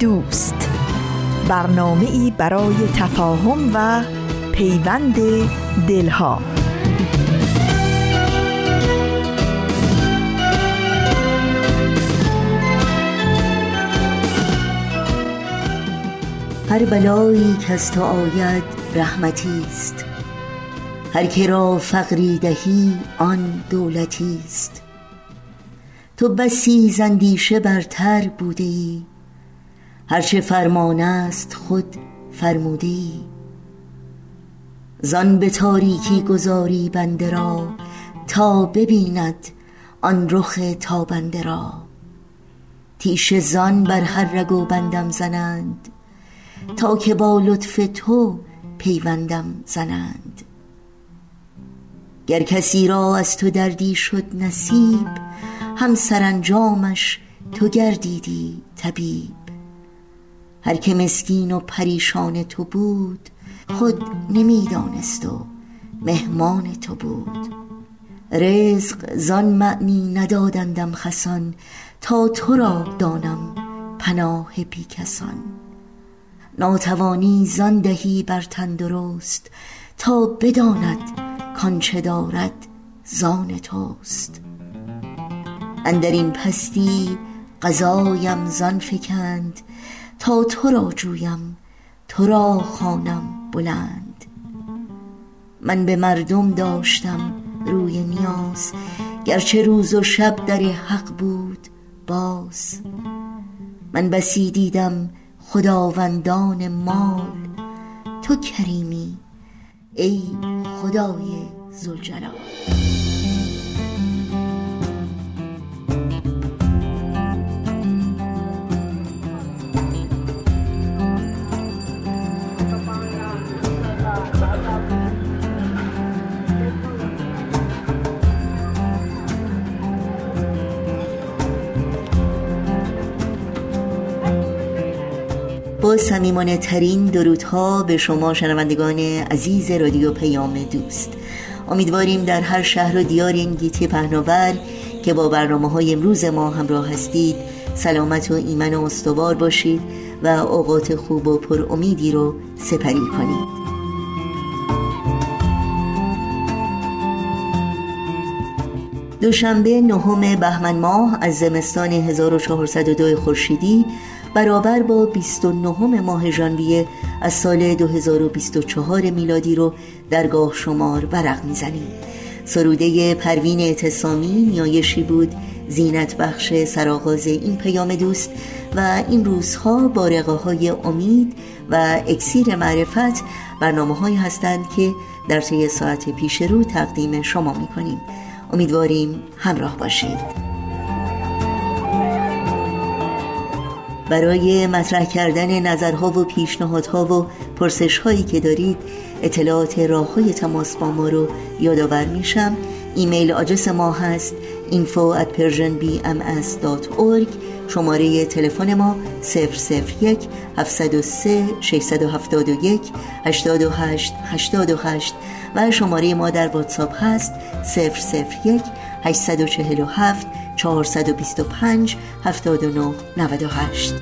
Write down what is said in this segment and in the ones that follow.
دوست. برنامه ای برای تفاهم و پیوند دلها. هر بلایی که از تو آید رحمتی است. هر که را فقری دهی آن دولتی است. تو بسی زندیشه برتر بوده ای. هرچه فرمان است خود فرمودی. زان به تاریکی گذاری بنده را تا ببیند آن رخ تابنده را. تیش زان بر هر رگ و بندم زنند تا که با لطف تو پیوندم زنند. گر کسی را از تو دردی شد نصیب هم سرانجامش تو گردیدی طبیب. هر که مسکین و پریشان تو بود خود نمی‌دانست و مهمان تو بود. رزق زان معنی ندادندم خسان تا تو را دانم پناه بی کسان. ناتوانی زان دهی بر تندرست تا بداند کانچه دارد زان توست. اندر این پستی قضایم زان فکند تو را جویم تو را خانم بلند. من به مردم داشتم روی نیاز گرچه روز و شب در حق بود باز. من بسی دیدم خداوندان مال تو کریمی ای خدای زلجلال با سمیمانه ترین درودها به شما شنوندگان عزیز رادیو پیام دوست. امیدواریم در هر شهر و دیار این گیتی پهناور که با برنامه های امروز ما همراه هستید سلامت و ایمن و استوار باشید و اوقات خوب و پر امیدی رو سپری کنید. دوشنبه نهم بهمن ماه از زمستان 1402 خورشیدی برابر با 29 ماه ژانویه از سال 2024 میلادی رو درگاه شمار ورق می‌زنیم. سروده پروین اعتصامی نیایشی بود زینت بخش سرآغاز این پیام دوست و این روزها بارقه های امید و اکسیر معرفت برنامه هایی هستند که در طی ساعت پیش رو تقدیم شما می‌کنیم. امیدواریم همراه باشید. برای مطرح کردن نظرها و پیشنهادها و پرسشهایی که دارید اطلاعات راه های تماس با ما رو یادآور میشم. ایمیل آدرس ما هست info at persianbms.org شماره تلفن ما 001 703 671 828 828 و شماره ما در واتساپ هست 001 847 425 79 98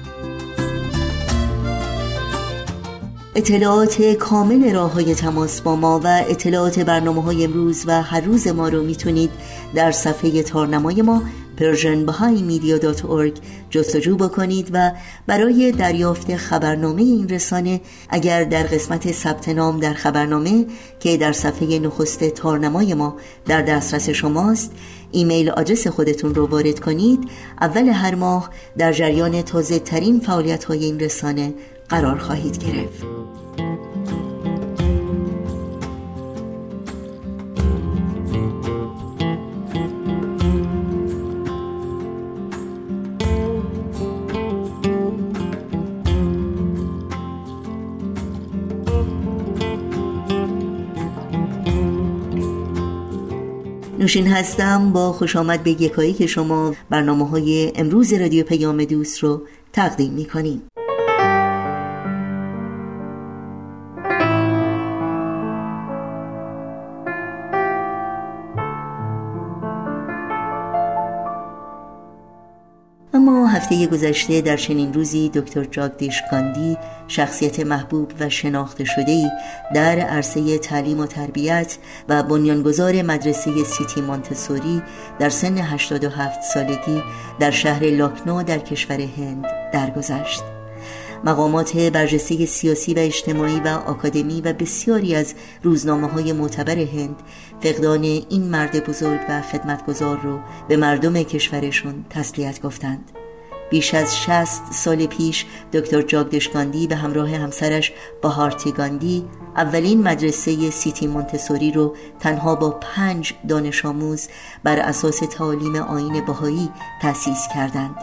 اطلاعات کامل راه های تماس با ما و اطلاعات برنامه های امروز و هر روز ما رو می‌تونید در صفحه تارنمای ما persianbahaimedia.org جستجو بکنید و برای دریافت خبرنامه این رسانه اگر در قسمت ثبت نام در خبرنامه که در صفحه نخست تارنمای ما در دسترس شماست ایمیل آدرس خودتون رو وارد کنید. اول هر ماه در جریان تازه ترین فعالیت های این رسانه قرار خواهید گرفت. نوشین هستم. با خوش آمد به یکایی که شما برنامه های امروز رادیو پیام دوست رو تقدیم می کنیم اما هفته گذشته در چنین روزی دکتر جاگدیش گاندی شخصیت محبوب و شناخته شده ای در عرصه تعلیم و تربیت و بنیانگذار مدرسه سیتی مانتسوری در سن 87 سالگی در شهر لاکنو در کشور هند درگذشت. مقامات برجسته سیاسی و اجتماعی و آکادمی و بسیاری از روزنامه های معتبر هند فقدان این مرد بزرگ و خدمتگزار رو به مردم کشورشون تسلیت گفتند بیش از 60 سال پیش دکتر جاگدش گاندی به همراه همسرش بهارتی گاندی اولین مدرسه سیتی مونتسوری رو تنها با پنج دانش آموز بر اساس تعالیم آین بهایی تأسیس کردند.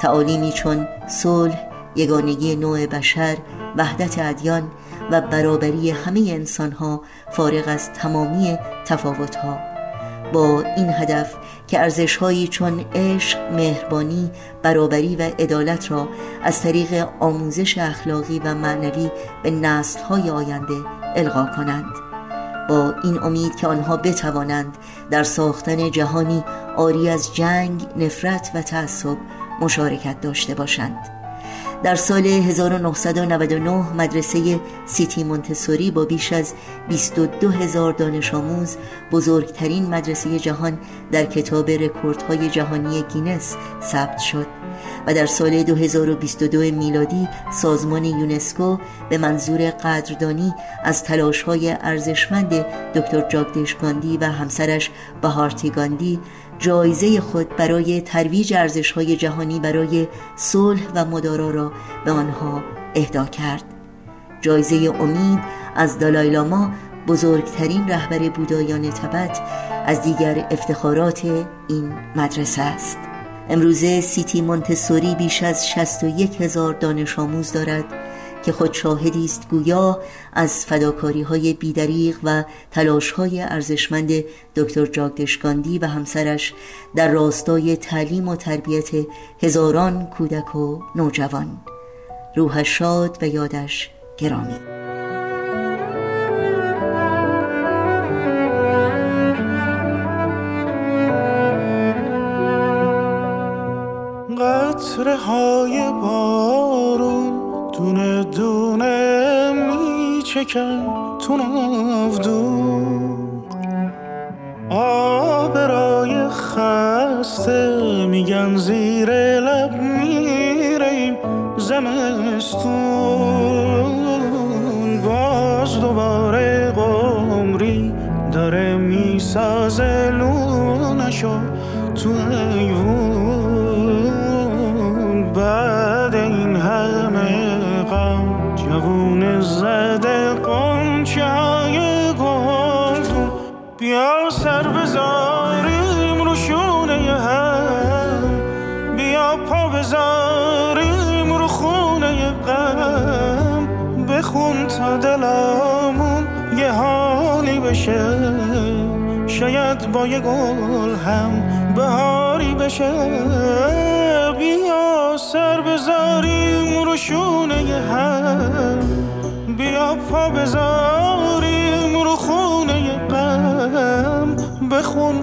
تعالیمی چون صلح یگانگی نوع بشر وحدت ادیان و برابری همه انسانها فارغ از تمامی تفاوتها. با این هدف که ارزشهایی چون عشق، مهربانی، برابری و عدالت را از طریق آموزش اخلاقی و معنوی به نسلهای آینده القا کنند. با این امید که آنها بتوانند در ساختن جهانی آری از جنگ، نفرت و تعصب مشارکت داشته باشند. در سال 1999 مدرسه سیتی مونتسوری با بیش از 22 هزار دانش آموز بزرگترین مدرسه جهان در کتاب رکوردهای جهانی گینس ثبت شد و در سال 2022 میلادی سازمان یونسکو به منظور قدردانی از تلاش‌های ارزشمند دکتر جاگدش گاندی و همسرش بهارتی گاندی جایزه خود برای ترویج ارزش‌های جهانی برای صلح و مدارا را به آنها اهدا کرد. جایزه امید از دالایلاما بزرگترین رهبر بودایان تبت از دیگر افتخارات این مدرسه است. امروزه سیتی مونتسوری بیش از 61 هزار دانش آموز دارد که خود شاهدی است گویا از فداکاری های بیدریق و تلاش های ارزشمند دکتر جاگدشگاندی و همسرش در راستای تعلیم و تربیت هزاران کودک و نوجوان. روحش شاد و یادش گرامی. قطره های بارون دونه دونه میچکن تو نافدون آبرای خسته میگن زیر لب میریم زمستون. باز دوباره قمری داره می‌سازه لونشو تو ایوون. زده قنچه های گلدون. بیا سر بذاریم رو شونه هم بیا پا بذاریم رو خونه غم. بخون تا دلامون یه حالی بشه. شاید با یه گل هم بهاری بشه. بیا سر بذاریم رو شونه هم بیا پا بذاریم رو خونه غم. بخون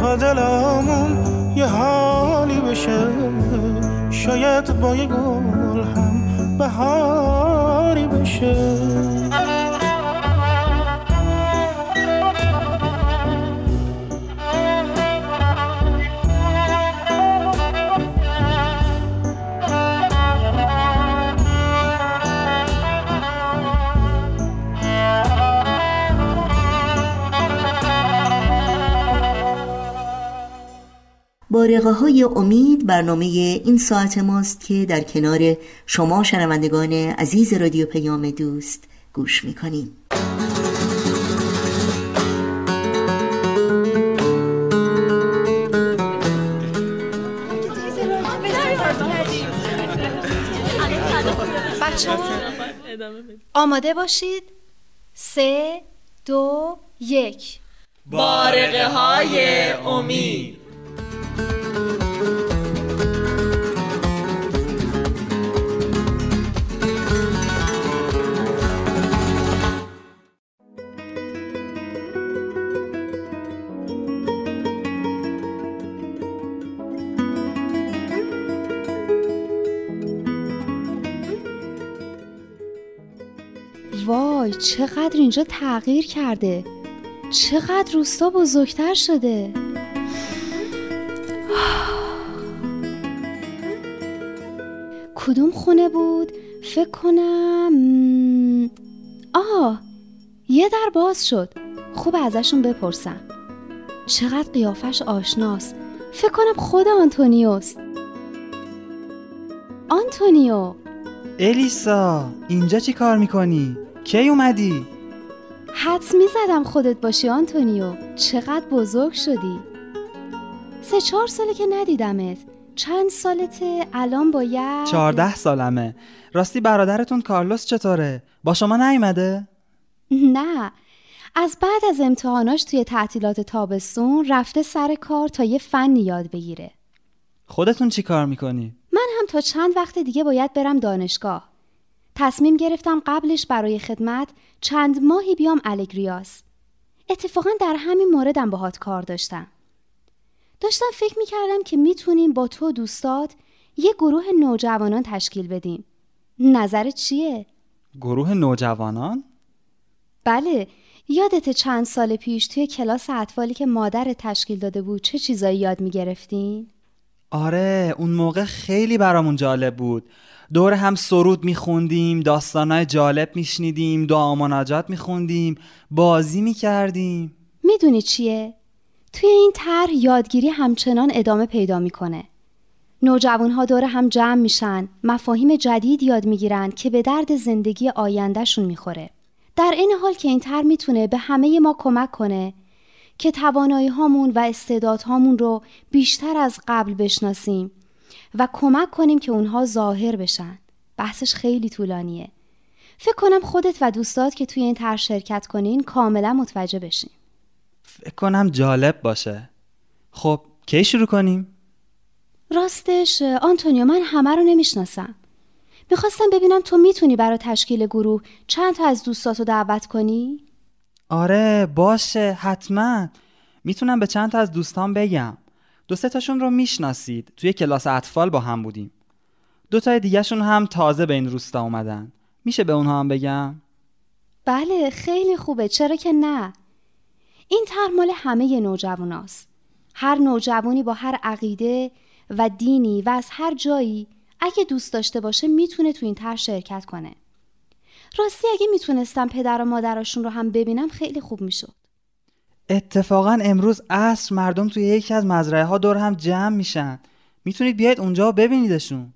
تا دلامون یه حالی بشه. شاید با یه گل هم بهاری بشه. بارقه های امید برنامه این ساعت ماست که در کنار شما شنوندگان عزیز رادیو پیام دوست گوش می‌کنیم. بچه آماده باشید. سه دو یک. بارقه های امید. چقدر اینجا تغییر کرده؟ چقدر روستا بزرگتر شده؟ کدوم خونه بود؟ فکر کنم آه یه در باز شد. خوب ازشون بپرسم. چقدر قیافش آشناست. فکر کنم خود آنتونیوست. آنتونیو. الیسا اینجا چی کار می‌کنی؟ کی اومدی؟ حدس می‌زدم خودت باشی آنتونیو چقدر بزرگ شدی سه چهار ساله که ندیدمت چند سالته الان باید چهارده سالمه راستی برادرتون کارلوس چطوره؟ با شما نیومده؟ نه از بعد از امتحاناش توی تعطیلات تابستون رفته سر کار تا یه فن یاد بگیره خودتون چی کار می‌کنی؟ من هم تا چند وقت دیگه باید برم دانشگاه تصمیم گرفتم قبلش برای خدمت چند ماهی بیام الگریاس اتفاقا در همین موردم باهات کار داشتم داشتم فکر می‌کردم که می‌تونیم با تو دوستات یه گروه نوجوانان تشکیل بدیم نظرت چیه؟ گروه نوجوانان؟ بله یادت چند سال پیش توی کلاس اطفالی که مادر تشکیل داده بود چه چیزایی یاد می‌گرفتین؟ آره اون موقع خیلی برامون جالب بود. دور هم سرود میخوندیم داستانهای جالب میشنیدیم دعا مناجات میخوندیم بازی می‌کردیم. می‌دونی چیه؟ توی این طرح یادگیری همچنان ادامه پیدا می‌کنه. نوجوانها دور هم جمع میشن مفاهیم جدید یاد می‌گیرن که به درد زندگی آیندهشون می‌خوره. در این حال که این طرح می‌تونه به همه ما کمک کنه که توانایی هامون و استعدادهامون رو بیشتر از قبل بشناسیم و کمک کنیم که اونها ظاهر بشن. بحثش خیلی طولانیه. فکر کنم خودت و دوستات که توی این طرح شرکت کنین کاملا متوجه بشین. فکر کنم جالب باشه. خب کی شروع کنیم؟ راستش آنتونیو من همه رو نمی‌شناسم. می‌خواستم ببینم تو می‌تونی برای تشکیل گروه چند تا از دوستاتو دعوت کنی؟ آره باشه حتما. می‌تونم به چند تا از دوستان بگم. دو سه تاشون رو می‌شناسید. توی کلاس اطفال با هم بودیم. دو تای دیگهشون هم تازه به این روستا اومدن. میشه به اونها هم بگم؟ بله خیلی خوبه. چرا که نه؟ این طرح مال همه نوجواناست هر نوجوانی با هر عقیده و دینی و از هر جایی اگه دوست داشته باشه می‌تونه تو این طرح شرکت کنه. راستی اگه می‌تونستم پدر و مادرشون رو هم ببینم خیلی خوب می‌شد. اتفاقا امروز عصر مردم توی یکی از مزرعه ها دور هم جمع میشن. می‌تونید بیاید اونجا و ببینیدشون.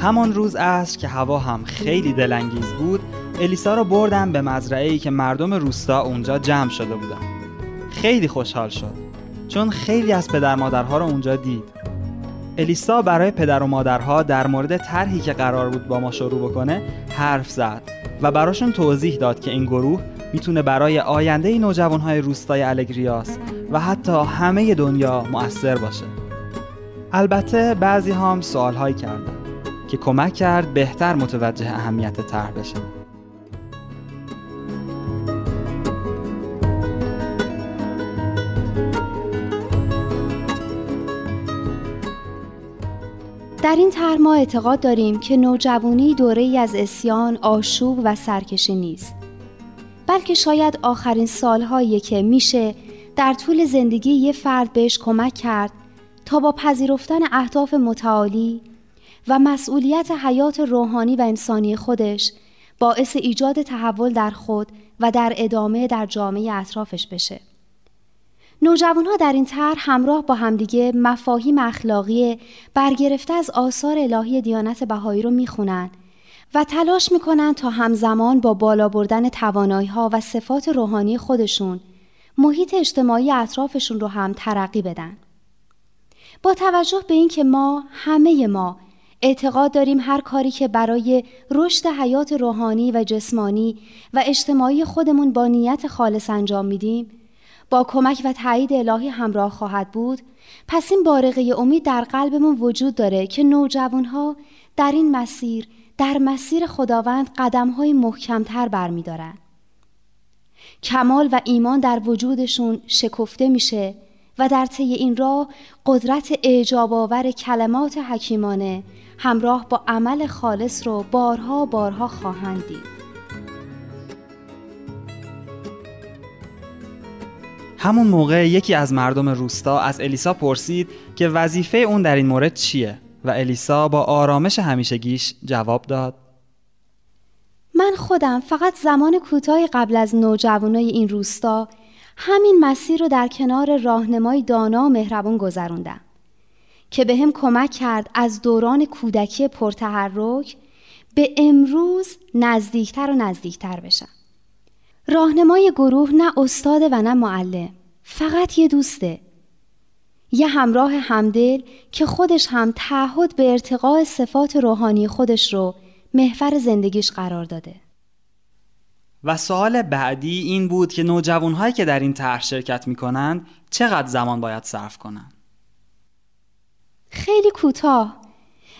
همان روز عصر که هوا هم خیلی دلانگیز بود الیسا رو بردم به مزرعه ای که مردم روستا اونجا جمع شده بودن. خیلی خوشحال شد. چون خیلی از پدر مادرها رو اونجا دید. الیسا برای پدر و مادرها در مورد طرحی که قرار بود با ما شروع بکنه حرف زد و براشون توضیح داد که این گروه می‌تونه برای آینده نوجوانهای روستای الگریاس و حتی همه دنیا مؤثر باشه. البته بعضی هم سوالهایی کردن که کمک کرد بهتر متوجه اهمیت طرح بشه. در این طرح ما اعتقاد داریم که نوجوانی دوره ای از اسیان، آشوب و سرکشی نیست. بلکه شاید آخرین سالهایی که میشه در طول زندگی یه فرد بهش کمک کرد تا با پذیرفتن اهداف متعالی و مسئولیت حیات روحانی و انسانی خودش باعث ایجاد تحول در خود و در ادامه در جامعه اطرافش بشه. نوجوانها در این طرح همراه با همدیگه مفاهیم اخلاقی برگرفته از آثار الهی دیانت بهایی رو می‌خونن و تلاش می‌کنن تا همزمان با بالا بردن توانایی ها و صفات روحانی خودشون محیط اجتماعی اطرافشون رو هم ترقی بدن. با توجه به اینکه ما همه ما اعتقاد داریم هر کاری که برای رشد حیات روحانی و جسمانی و اجتماعی خودمون با نیت خالص انجام میدیم با کمک و تایید الهی همراه خواهد بود پس این بارقه امید در قلبمون وجود داره که نوجوانها در این مسیر در مسیر خداوند قدم های محکمتر برمیدارن کمال و ایمان در وجودشون شکفته میشه و در طی این راه قدرت اعجاب آور کلمات حکیمانه همراه با عمل خالص رو بارها بارها خواهند دید. همون موقع یکی از مردم روستا از الیسا پرسید که وظیفه اون در این مورد چیه و الیسا با آرامش همیشگیش جواب داد من خودم فقط زمان کوتاهی قبل از نوجوانای این روستا همین مسیر رو در کنار راهنمای دانا و مهربون گذروندم که به هم کمک کرد از دوران کودکی پرتحرک به امروز نزدیکتر و نزدیکتر بشم. راهنمای گروه نه استاده و نه معلم فقط یه دوسته. یه همراه همدل که خودش هم تعهد به ارتقاء صفات روحانی خودش رو محور زندگیش قرار داده. و سوال بعدی این بود که نوجوانهایی که در این طرح شرکت می کنند چقدر زمان باید صرف کنند؟ خیلی کوتاه.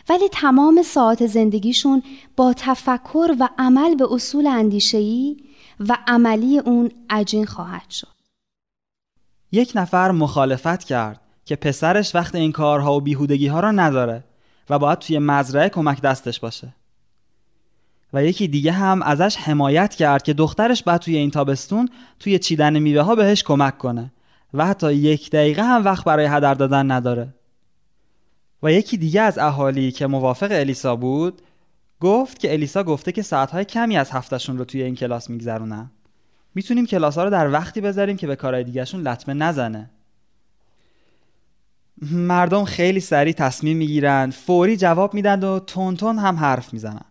ولی تمام ساعت زندگیشون با تفکر و عمل به اصول اندیشه‌ای و عملی اون عجین خواهد شد. یک نفر مخالفت کرد که پسرش وقت این کارها و بیهودگی ها را نداره و باید توی مزرعه کمک دستش باشه. و یکی دیگه هم ازش حمایت کرد که دخترش باید توی این تابستون توی چیدن میوه ها بهش کمک کنه و حتی یک دقیقه هم وقت برای هدر دادن نداره. و یکی دیگه از اهالی که موافق الیسا بود گفت که الیسا گفته که ساعتهای کمی از هفتهشون رو توی این کلاس میگذرونن. می‌تونیم کلاس ها رو در وقتی بذاریم که به کارهای دیگهشون لطمه نزنه. مردم خیلی سریع تصمیم می‌گیرن فوری جواب میدن و تون تون هم حرف می‌زنن.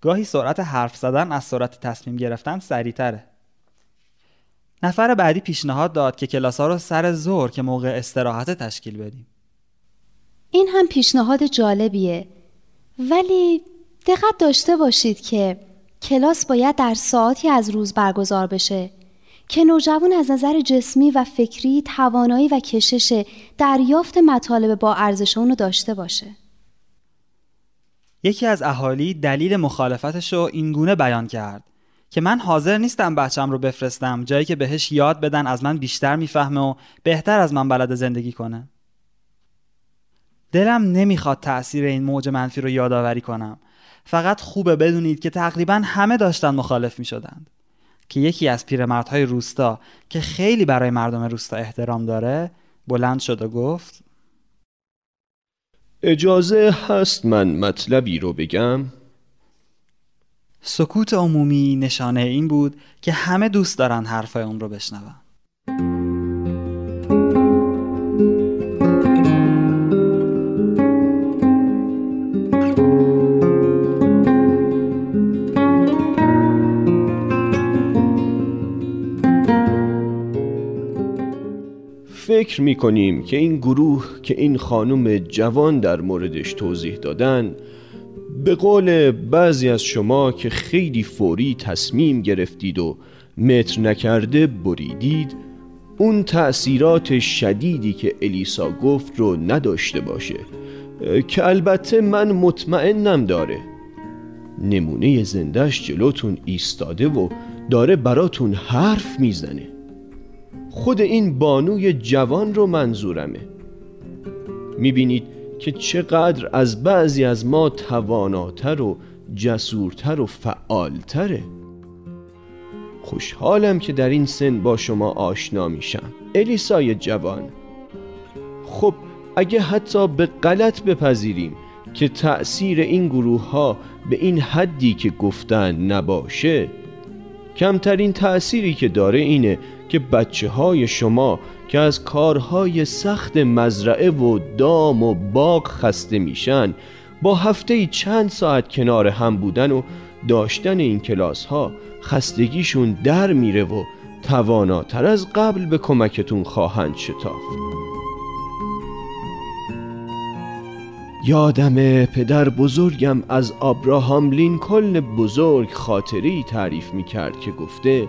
گاهی سرعت حرف زدن از سرعت تصمیم گرفتن سریعتره. نفر بعدی پیشنهاد داد که کلاس ها رو سر زور که موقع استراحت تشکیل بدیم. این هم پیشنهاد جالبیه. ولی دقت داشته باشید که کلاس باید در ساعتی از روز برگزار بشه که نوجوان از نظر جسمی و فکری توانایی و کشش دریافت مطالب با ارزش اونو داشته باشه. یکی از اهالی دلیل مخالفتش رو اینگونه بیان کرد که من حاضر نیستم بچم رو بفرستم جایی که بهش یاد بدن از من بیشتر می‌فهمه و بهتر از من بلد زندگی کنه. دلم نمی‌خواد تأثیر این موج منفی رو یادآوری کنم فقط خوبه بدونید که تقریبا همه داشتن مخالف می شدند که یکی از پیرمردهای روستا که خیلی برای مردم روستا احترام داره بلند شد و گفت اجازه هست من مطلبی رو بگم؟ سکوت عمومی نشانه این بود که همه دوست دارن حرفای اون رو بشنون فکر می کنیم که این گروه که این خانم جوان در موردش توضیح دادن به قول بعضی از شما که خیلی فوری تصمیم گرفتید و متر نکرده بریدید اون تأثیرات شدیدی که الیسا گفت رو نداشته باشه. که البته من مطمئنم داره. نمونه زندهش جلوتون ایستاده و داره براتون حرف می‌زنه. خود این بانوی جوان رو منظورمه. می‌بینید که چقدر از بعضی از ما تواناتر و جسورتر و فعالتره. خوشحالم که در این سن با شما آشنا میشم. الیسای جوان خب اگه حتی به غلط بپذیریم که تأثیر این گروه ها به این حدی که گفتن نباشه کمترین تأثیری که داره اینه که بچه های شما که از کارهای سخت مزرعه و دام و باغ خسته میشن با هفته چند ساعت کنار هم بودن و داشتن این کلاس ها خستگیشون در میره و تواناتر از قبل به کمکتون خواهند شتافت. یادم پدر بزرگم از آبراهام لینکلن بزرگ خاطری تعریف می کرد که گفته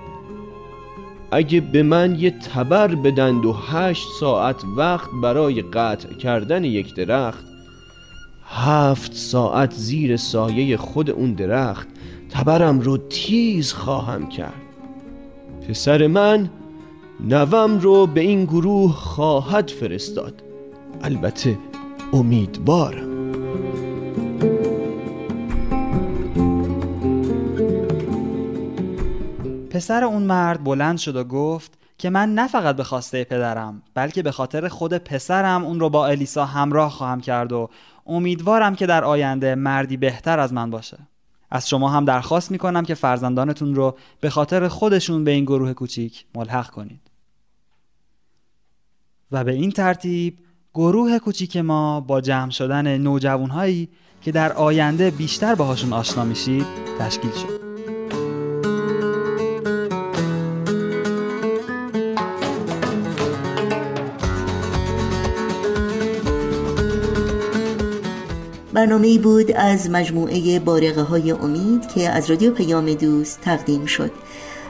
اگه به من یه تبر بدند و هشت ساعت وقت برای قطع کردن یک درخت هفت ساعت زیر سایه خود اون درخت تبرم رو تیز خواهم کرد. پسر من نوم رو به این گروه خواهد فرستاد. البته امیدوارم. پسر اون مرد بلند شد و گفت که من نه فقط به خواسته پدرم بلکه به خاطر خود پسرم اون رو با الیسا همراه خواهم کرد و امیدوارم که در آینده مردی بهتر از من باشه. از شما هم درخواست می‌کنم که فرزندانتون رو به خاطر خودشون به این گروه کوچیک ملحق کنید. و به این ترتیب گروه کوچیک ما با جمع شدن نوجوانهایی که در آینده بیشتر باهاشون آشنا میشید تشکیل شد. برنامه بود از مجموعه بارقه های امید که از رادیو پیام دوست تقدیم شد.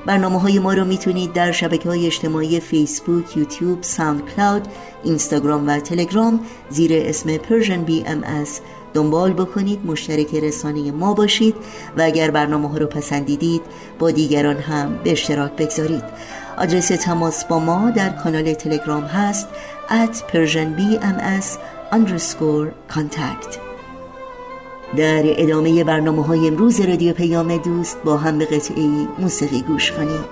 برنامه های ما رو می‌تونید در شبکه های اجتماعی فیسبوک، یوتیوب، ساوند کلاود، اینستاگرام و تلگرام زیر اسم Persian BMS دنبال بکنید مشترک رسانه ما باشید و اگر برنامه ها رو پسندیدید با دیگران هم به اشتراک بگذارید. آدرس تماس با ما در کانال تلگرام هست at Persian BMS underscore contact. در ادامه برنامه های امروز رادیو پیام دوست با هم به قطعی موسیقی گوش کنیم.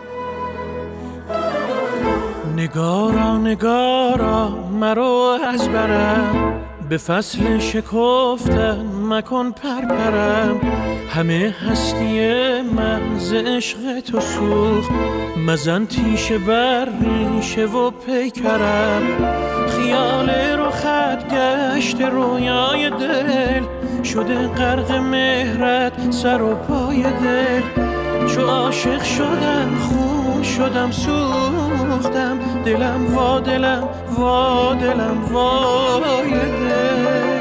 نگارا نگارا مرو از برم. به فصل شکفتن مکن پرپرم. همه هستی من ز عشق تو سوخت. مزن تیشه بر ریشه و پیکرم. خیال رو خط گشت رویای دل. شده غرق مهرت سر و پای دل. چو عاشق شدم خون شدم سوختم. دلم وا دلم وا دلم وای دل.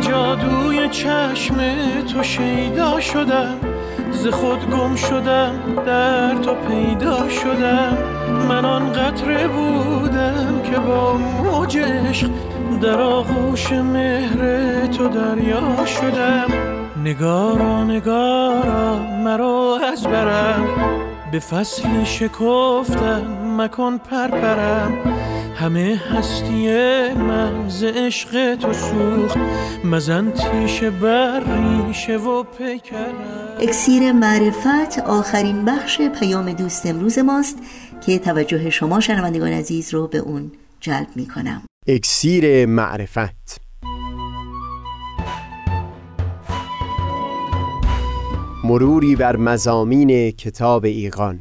جادوی چشم تو شیدا شدم. ز خود گم شدم در تو پیدا شدم. من آن قطره بودم که با موج عشق در آغوش مهر تو دریا شدم. نگارا نگارا مرا از برم. به فصل شکفتن مکن پرپرم. همه هستی من ز عشق تو سوخت. مزن تیشه بر ریشه و پیکرم اکسیر معرفت آخرین بخش پیام دوست امروز ماست که توجه شما شنوندگان عزیز رو به اون جلب می کنم اکسیر معرفت. مروری بر مزامین کتاب ایقان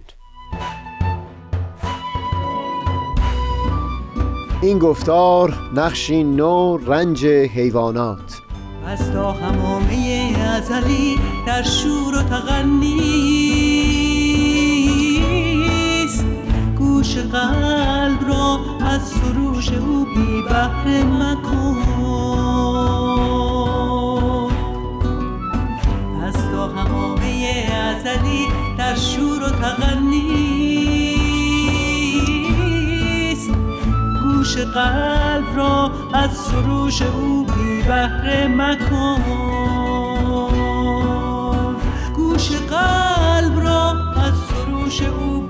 این گفتار نقشی نو رنج حیوانات. از تا همامه ازلی در شور و تغنیست گوش قلب را از سروش او بی بحر مکن. از تا همامه ازلی در شور و تغنیست گوش قلب را از سروش او بی بهره مکن. گوش قلب را از سروش او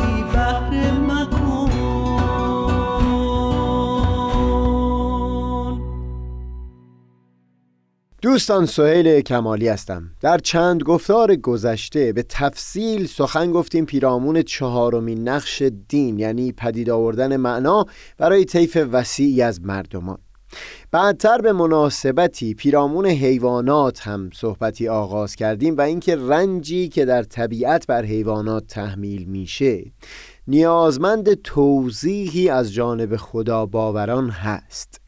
دوستان سهیل کمالی هستم. در چند گفتار گذشته به تفصیل سخن گفتیم پیرامون چهارمین نقش دین یعنی پدید آوردن معنا برای طیف وسیعی از مردمان. بعدتر به مناسبتی پیرامون حیوانات هم صحبتی آغاز کردیم و اینکه رنجی که در طبیعت بر حیوانات تحمیل میشه نیازمند توضیحی از جانب خدا باوران هست.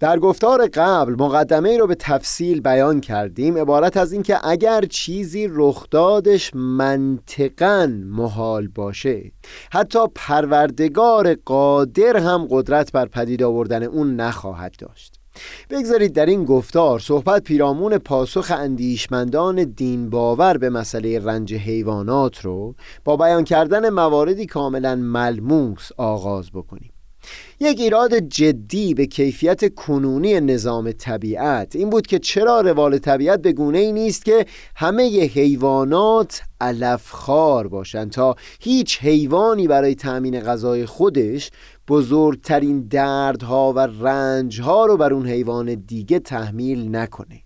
در گفتار قبل مقدمه ای رو به تفصیل بیان کردیم عبارت از اینکه اگر چیزی رخدادش منطقا محال باشه. حتی پروردگار قادر هم قدرت بر پدید آوردن اون نخواهد داشت. بگذارید در این گفتار صحبت پیرامون پاسخ اندیشمندان دین باور به مسئله رنج حیوانات رو با بیان کردن مواردی کاملا ملموس آغاز بکنیم. یک ایراد جدی به کیفیت کنونی نظام طبیعت. این بود که چرا روال طبیعت به گونه ای نیست که همه حیوانات علفخوار باشند تا هیچ حیوانی برای تأمین غذای خودش بزرگترین دردها و رنجها رو بر اون حیوان دیگه تحمیل نکنه.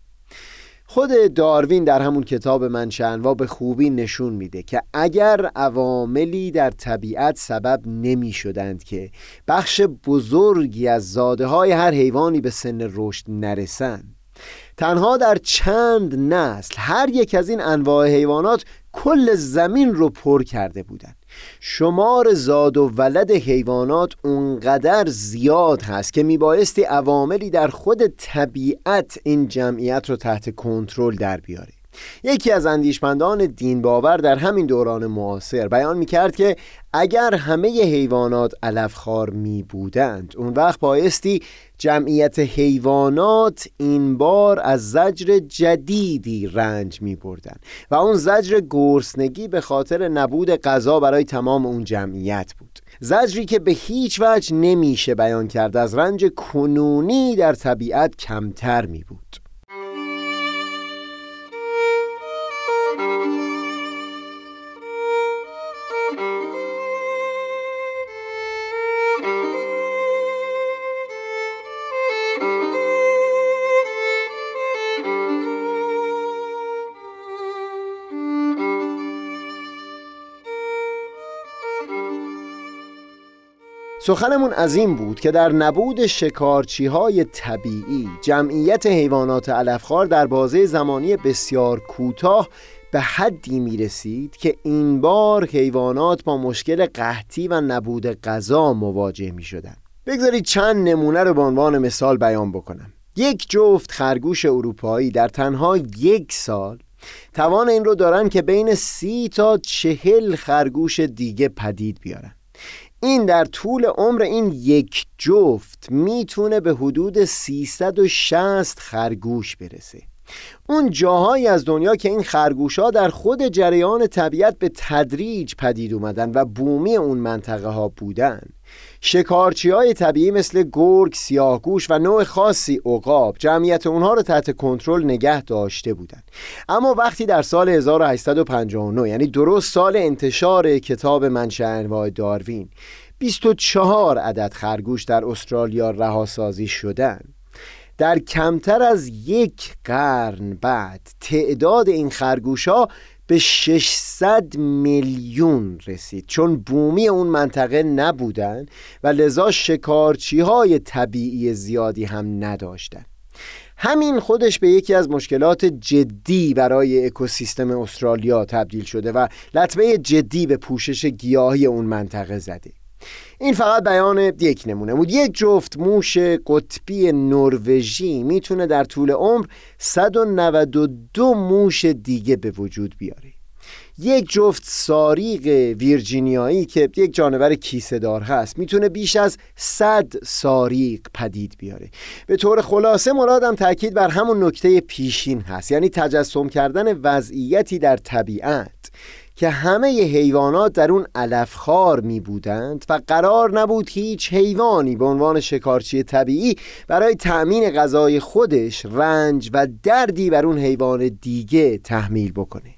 خود داروین در همون کتاب منشأنوا به خوبی نشون میده که اگر عواملی در طبیعت سبب نمی شدند که بخش بزرگی از زاده های هر حیوانی به سن رشد نرسند تنها در چند نسل هر یک از این انواع حیوانات کل زمین رو پر کرده بودند. شمار زاد و ولد حیوانات اونقدر زیاد هست که میبایستی عواملی در خود طبیعت این جمعیت رو تحت کنترل در بیاره یکی از اندیشمندان دین باور در همین دوران معاصر بیان می‌کرد که اگر همه حیوانات علفخوار می بودند اون وقت بایستی جمعیت حیوانات این بار از زجر جدیدی رنج می بردن و اون زجر گرسنگی به خاطر نبود غذا برای تمام اون جمعیت بود. زجری که به هیچ وجه نمیشه بیان کرد از رنج کنونی در طبیعت کمتر می بود سخنمون از این بود که در نبود شکارچی های طبیعی جمعیت حیوانات علفخوار در بازه زمانی بسیار کوتاه به حدی می رسید که این بار حیوانات با مشکل قحطی و نبود غذا مواجه می شدن. بگذارید چند نمونه رو به عنوان مثال بیان بکنم یک جفت خرگوش اروپایی در تنها یک سال توان این رو دارن که بین سی تا چهل خرگوش دیگه پدید بیارن این در طول عمر این یک جفت می‌تونه به حدود 360 خرگوش برسه. اون جاهایی از دنیا که این خرگوش ها در خود جریان طبیعت به تدریج پدید اومدن و بومی اون منطقه ها بودن. شکارچی های طبیعی مثل گرگ، سیاهگوش و نوع خاصی عقاب جمعیت اونها رو تحت کنترل نگه داشته بودند. اما وقتی در سال 1859 یعنی درست سال انتشار کتاب منشأ انواع داروین 24 عدد خرگوش در استرالیا رهاسازی شدند در کمتر از یک قرن بعد تعداد این خرگوش ها به 600 میلیون رسید. چون بومی اون منطقه نبودن و لذا شکارچی های طبیعی زیادی هم نداشتن. همین خودش به یکی از مشکلات جدی برای اکوسیستم استرالیا تبدیل شده و لطمه جدی به پوشش گیاهی اون منطقه زده. این فقط بیان یک نمونه بود. یک جفت موش قطبی نروژی می‌تونه در طول عمر 192 موش دیگه به وجود بیاره. یک جفت ساریق ویرجینیایی که یک جانور کیسه دار هست می‌تونه بیش از 100 ساریق پدید بیاره. به طور خلاصه مرادم تاکید بر همون نکته پیشین هست یعنی تجسم کردن وضعیتی در طبیعت. که همه حیوانات در اون علفخوار می بودند و قرار نبود هیچ حیوانی به عنوان شکارچی طبیعی برای تأمین غذای خودش رنج و دردی بر اون حیوان دیگه تحمیل بکنه.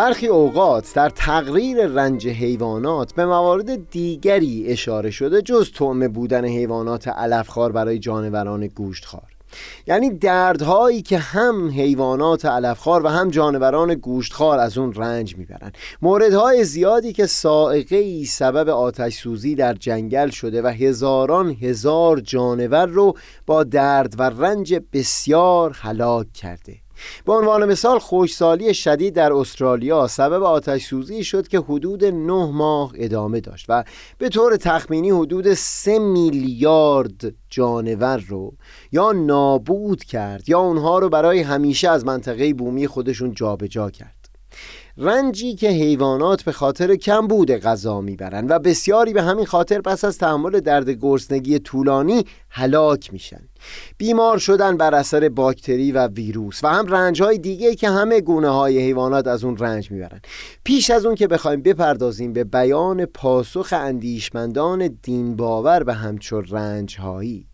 برخی اوقات در تقریر رنج حیوانات به موارد دیگری اشاره شده جز طعمه بودن حیوانات علفخوار برای جانوران گوشتخوار. یعنی دردهایی که هم حیوانات علفخوار و هم جانوران گوشتخوار از اون رنج می‌برن. موردهای زیادی که سائقه سبب آتش سوزی در جنگل شده و هزاران هزار جانور رو با درد و رنج بسیار هلاک کرده. به عنوان مثال خوشسالی شدید در استرالیا سبب آتش سوزی شد که حدود نه ماه ادامه داشت و به طور تخمینی حدود سه میلیارد جانور رو یا نابود کرد یا اونها رو برای همیشه از منطقه بومی خودشون جابجا جا کرد. رنجی که حیوانات به خاطر کمبود غذا می‌برند و بسیاری به همین خاطر پس از تحمل درد گرسنگی طولانی هلاک میشن. بیمار شدن بر اثر باکتری و ویروس و هم رنج های دیگه که همه گونه های حیوانات از اون رنج می‌برن. پیش از اون که بخوایم بپردازیم به بیان پاسخ اندیشمندان دین باور به همچون رنج هایی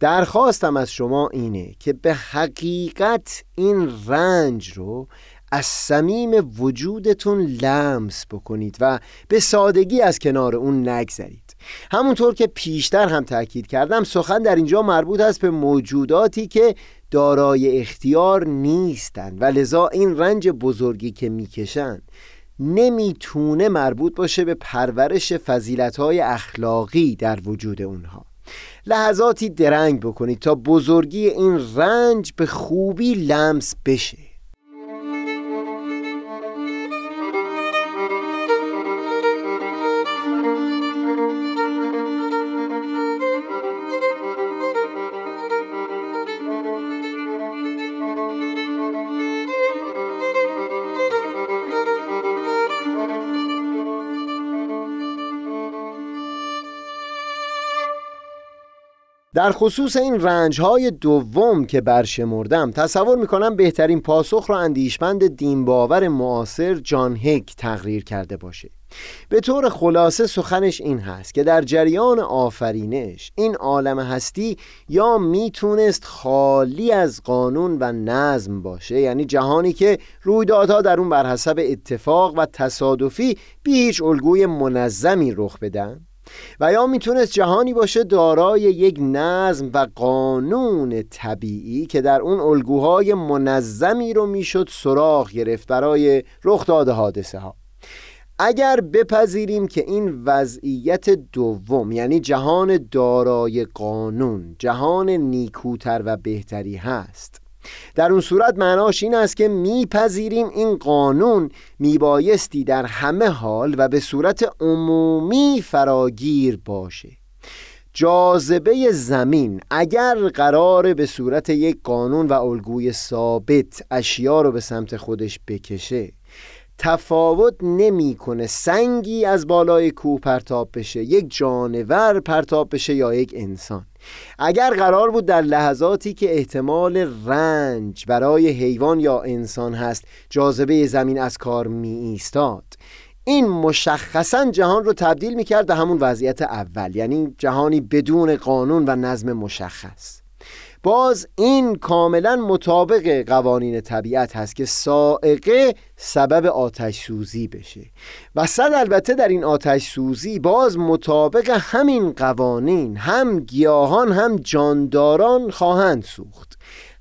درخواستم از شما اینه که به حقیقت این رنج رو از صمیم وجودتون لمس بکنید و به سادگی از کنار اون نگذرید. همونطور که پیشتر هم تاکید کردم سخن در اینجا مربوط است به موجوداتی که دارای اختیار نیستند و لذا این رنج بزرگی که می‌کشند نمی‌تونه مربوط باشه به پرورش فضیلتهای اخلاقی در وجود اونها. لحظاتی درنگ بکنید تا بزرگی این رنج به خوبی لمس بشه. در خصوص این رنج های دوم که برشمردم تصور می‌کنم بهترین پاسخ را اندیشمند دینباور معاصر جان هک تقریر کرده باشه. به طور خلاصه سخنش این هست که در جریان آفرینش این عالم هستی یا می‌تونست خالی از قانون و نظم باشه یعنی جهانی که رویدادها در اون بر حسب اتفاق و تصادفی بی هیچ الگوی منظمی رخ بدن؟ و یا می‌تونست جهانی باشه دارای یک نظم و قانون طبیعی که در اون الگوهای منظمی رو می‌شد سراغ گرفت برای رخ داده حادثه ها اگر بپذیریم که این وضعیت دوم یعنی جهان دارای قانون جهان نیکوتر و بهتری هست در اون صورت معناش این است که میپذیریم این قانون میبایستی در همه حال و به صورت عمومی فراگیر باشه. جاذبه زمین اگر قرار به صورت یک قانون و الگوی ثابت اشیا رو به سمت خودش بکشه تفاوت نمی‌کنه. سنگی از بالای کوه پرتاب بشه یک جانور پرتاب بشه یا یک انسان. اگر قرار بود در لحظاتی که احتمال رنج برای حیوان یا انسان هست جاذبه زمین از کار می ایستاد این مشخصا جهان رو تبدیل می کرد به همون وضعیت اول یعنی جهانی بدون قانون و نظم مشخص. باز این کاملا مطابق قوانین طبیعت هست که سائقه سبب آتش سوزی بشه. و صد البته در این آتش سوزی باز مطابق همین قوانین هم گیاهان هم جانداران خواهند سوخت.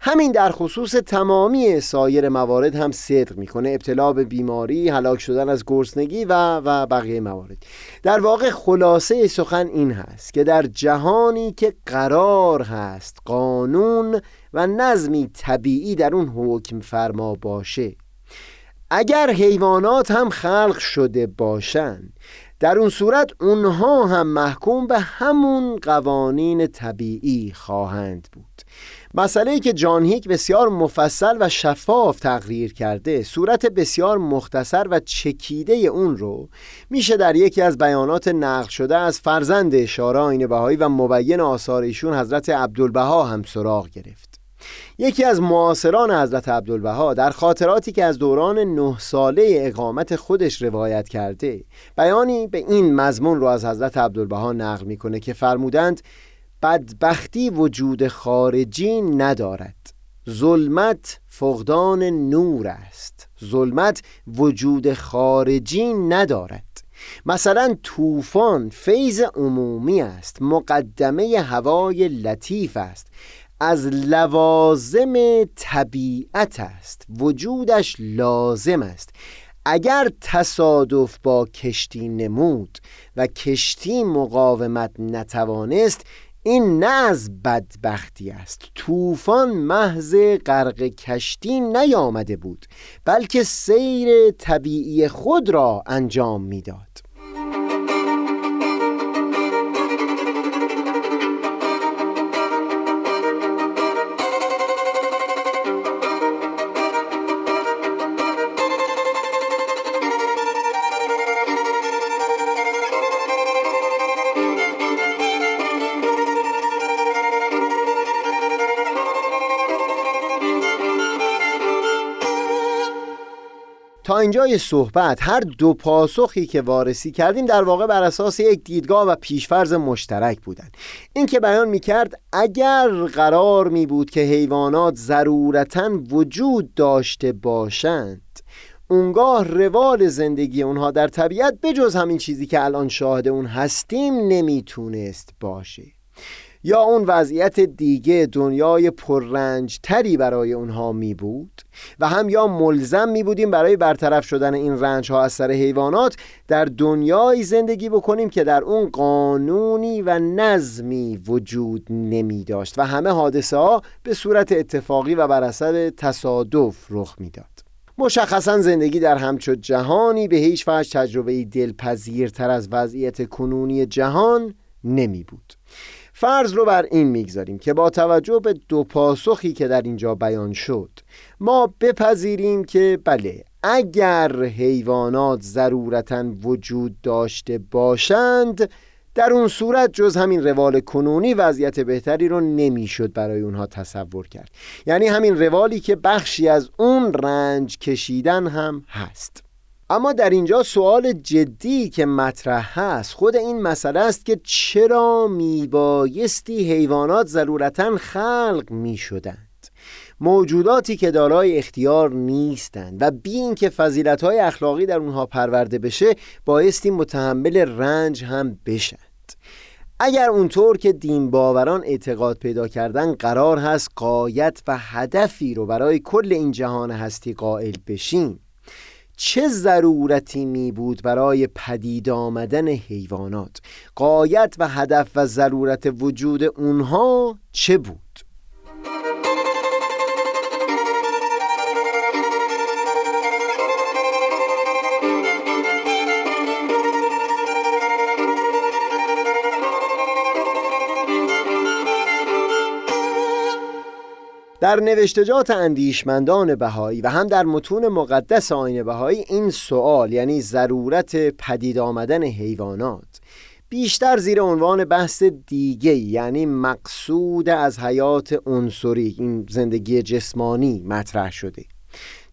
همین در خصوص تمامی سایر موارد هم صدق می‌کنه. ابتلا به بیماری هلاک شدن از گرسنگی و و بقیه موارد. در واقع خلاصه سخن این هست که در جهانی که قرار هست قانون و نظمی طبیعی در اون حکم فرما باشه اگر حیوانات هم خلق شده باشند در اون صورت اونها هم محکوم به همون قوانین طبیعی خواهند بود. مسئله ای که جان هیک بسیار مفصل و شفاف تقریر کرده صورت بسیار مختصر و چکیده اون رو میشه در یکی از بیانات نقل شده از فرزند اشاره آین بهایی و مبین آثار ایشون حضرت عبدالبها هم سراغ گرفت. یکی از معاصران حضرت عبدالبها در خاطراتی که از دوران نه ساله اقامت خودش روایت کرده بیانی به این مضمون رو از حضرت عبدالبها نقل می‌کنه که فرمودند بدبختی وجود خارجی ندارد. ظلمت فقدان نور است. ظلمت وجود خارجی ندارد. مثلا طوفان فیض عمومی است. مقدمه هوای لطیف است. از لوازم طبیعت است. وجودش لازم است. اگر تصادف با کشتی نمود و کشتی مقاومت نتوانست این نه از بدبختی است. طوفان محض غرق کشتی نیامده بود بلکه سیر طبیعی خود را انجام می‌داد. اینجای صحبت هر دو پاسخی که وارسی کردیم در واقع بر اساس یک دیدگاه و پیشفرز مشترک بودند این که بیان می کرد اگر قرار می بود که حیوانات ضرورتا وجود داشته باشند اونگاه روال زندگی اونها در طبیعت بجز همین چیزی که الان شاهد اون هستیم نمی‌تونست باشه. یا اون وضعیت دیگه دنیای پررنج تری برای اونها می بود و هم یا ملزم می بودیم برای برطرف شدن این رنج ها از سر حیوانات در دنیای زندگی بکنیم که در اون قانونی و نظمی وجود نمی داشت و همه حادثه ها به صورت اتفاقی و بر اثر تصادف رخ می‌داد. مشخصا زندگی در همچو جهانی به هیچ وجه تجربه دلپذیرتر از وضعیت کنونی جهان نمی بود فرض رو بر این می‌گذاریم که با توجه به دو پاسخی که در اینجا بیان شد ما بپذیریم که بله اگر حیوانات ضرورتا وجود داشته باشند در اون صورت جز همین روال کنونی وضعیت بهتری رو نمی‌شد برای اونها تصور کرد. یعنی همین روالی که بخشی از اون رنج کشیدن هم هست. اما در اینجا سوال جدی که مطرح هست خود این مسئله است که چرا میبایستی حیوانات ضرورتا خلق می‌شدند؟ موجوداتی که دارای اختیار نیستند و بی اینکه های اخلاقی در اونها پرورده بشه بایستی متحمل رنج هم بشند. اگر اونطور که دین باوران اعتقاد پیدا کردن قرار هست قایت و هدفی رو برای کل این جهان هستی قائل بشیم. چه ضرورتی می بود برای پدید آمدن حیوانات؟ قایت و هدف و ضرورت وجود اونها چه بود؟ در نوشتجات اندیشمندان بهایی و هم در متون مقدس آین بهایی این سوال یعنی ضرورت پدید آمدن حیوانات بیشتر زیر عنوان بحث دیگه یعنی مقصود از حیات عنصری این زندگی جسمانی مطرح شده.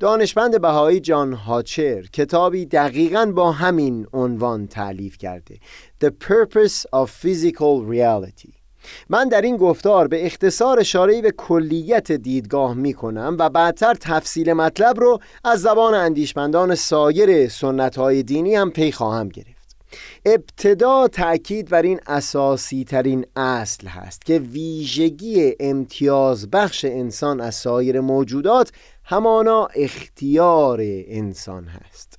دانشمند بهایی جان هاچر کتابی دقیقا با همین عنوان تعلیف کرده The Purpose of Physical Reality. من در این گفتار به اختصار اشاره‌ای به کلیت دیدگاه می کنم و بعدتر تفصیل مطلب رو از زبان اندیشمندان سایر سنت های دینی هم پی خواهم گرفت. ابتدا تأکید بر این اساسی ترین اصل هست که ویژگی امتیاز بخش انسان از سایر موجودات همانا اختیار انسان هست.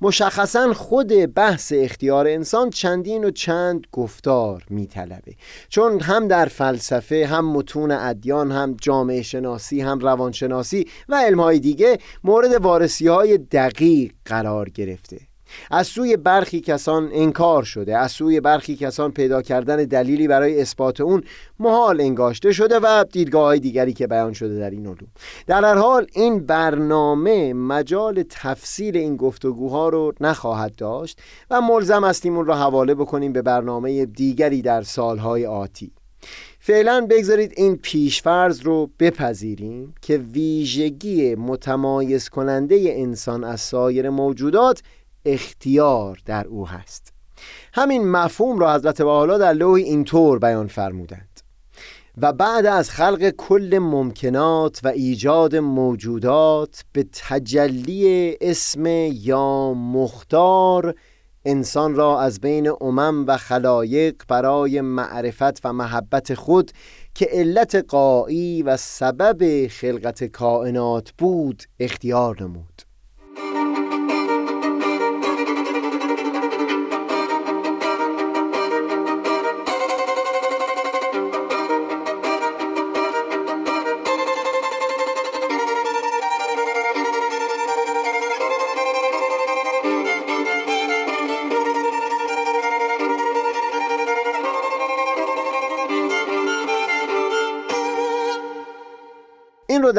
مشخصا خود بحث اختیار انسان چندین و چند گفتار میطلبه. چون هم در فلسفه هم متون ادیان هم جامعه شناسی هم روانشناسی و علمهای دیگه مورد وارسی های دقیق قرار گرفته. از سوی برخی کسان انکار شده از سوی برخی کسان پیدا کردن دلیلی برای اثبات اون محال انگاشته شده و دیدگاه های دیگری که بیان شده در این علوم در هر حال این برنامه مجال تفصیل این گفتگوها رو نخواهد داشت و ملزم هستیم اون رو حواله بکنیم به برنامه دیگری در سالهای آتی. فعلا بگذارید این پیشفرض رو بپذیریم که ویژگی متمایز کننده انسان از سایر موجودات اختیار در او هست. همین مفهوم را حضرت بحالا در لوحی اینطور بیان فرمودند. و بعد از خلق کل ممکنات و ایجاد موجودات به تجلی اسم یا مختار انسان را از بین امم و خلایق برای معرفت و محبت خود که علت قایی و سبب خلقت کائنات بود اختیار نمود.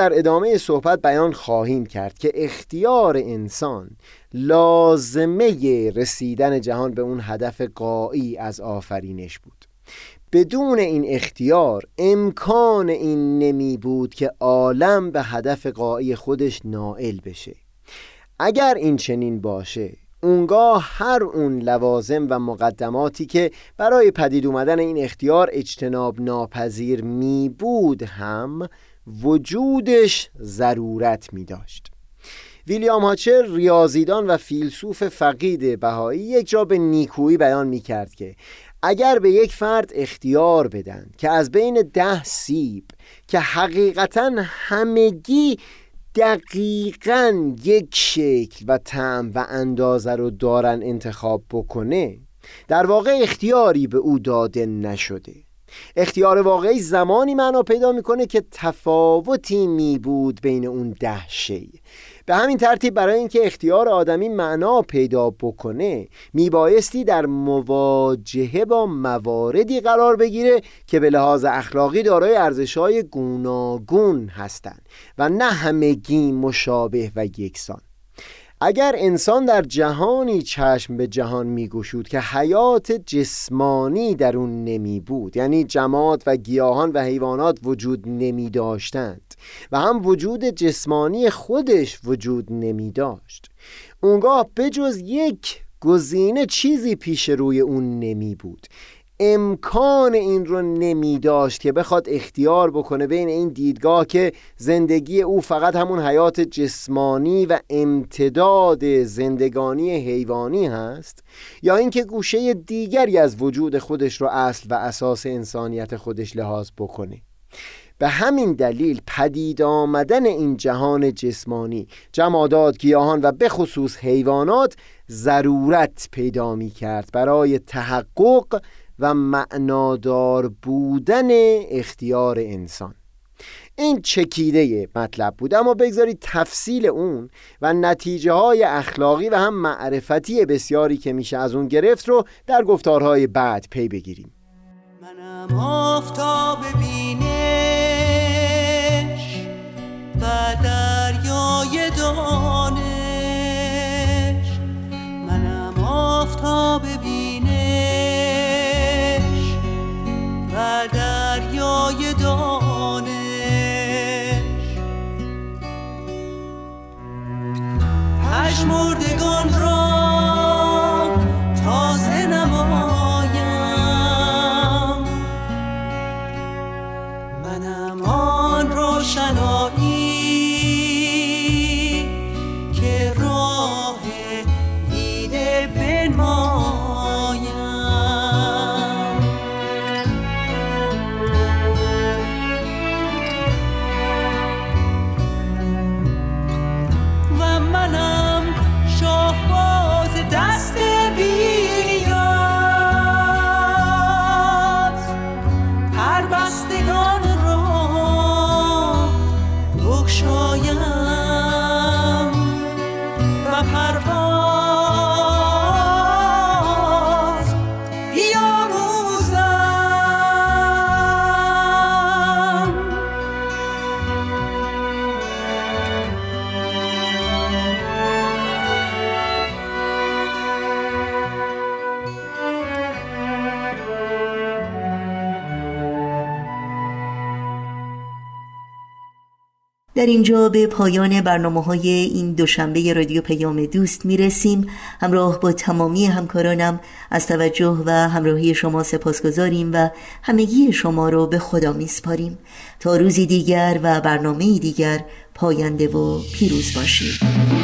در ادامه صحبت بیان خواهیم کرد که اختیار انسان لازمه رسیدن جهان به اون هدف قایی از آفرینش بود. بدون این اختیار امکان این نمی بود که عالم به هدف قایی خودش نائل بشه. اگر این چنین باشه اونگاه هر اون لوازم و مقدماتی که برای پدید اومدن این اختیار اجتناب ناپذیر می بود هم وجودش ضرورت می داشت ویلیام هاچر ریاضیدان و فیلسوف فقید بهایی یک جا به نیکویی بیان می کرد که اگر به یک فرد اختیار بدن که از بین ده سیب که حقیقتا همگی دقیقا یک شکل و طعم و اندازه رو دارن انتخاب بکنه در واقع اختیاری به او داده نشده. اختیار واقعی زمانی معنا پیدا می‌کنه که تفاوتی می بود بین اون ده شی. به همین ترتیب برای اینکه اختیار آدمی معنا پیدا بکنه میبایستی در مواجهه با مواردی قرار بگیره که به لحاظ اخلاقی دارای ارزشهای گوناگون هستند و نه همگی مشابه و یکسان. اگر انسان در جهانی چشم به جهان میگشود که حیات جسمانی در اون نمی بود یعنی جماد و گیاهان و حیوانات وجود نمی داشتند و هم وجود جسمانی خودش وجود نمی داشت اونگاه بجز یک گزینه چیزی پیش روی اون نمی بود. امکان این رو نمی داشت که بخواد اختیار بکنه بین این دیدگاه که زندگی او فقط همون حیات جسمانی و امتداد زندگانی حیوانی هست یا اینکه گوشه دیگری از وجود خودش رو اصل و اساس انسانیت خودش لحاظ بکنه. به همین دلیل پدید آمدن این جهان جسمانی جمادات گیاهان و به خصوص حیوانات ضرورت پیدا می کرد برای تحقق و معنادار بودن اختیار انسان. این چکیده مطلب بود اما بگذارید تفصیل اون و نتیجه های اخلاقی و هم معرفتی بسیاری که میشه از اون گرفت رو در گفتارهای بعد پی بگیریم. منم آفتاب بینش و دریای دانش. منم آفتاب دریای دانش. پشمردگان را در اینجا به پایان برنامه های این دوشنبه رادیو پیام دوست می رسیم همراه با تمامی همکارانم از توجه و همراهی شما سپاس گذاریم و همگی شما را به خدا می سپاریم تا روزی دیگر و برنامه دیگر پاینده و پیروز باشید.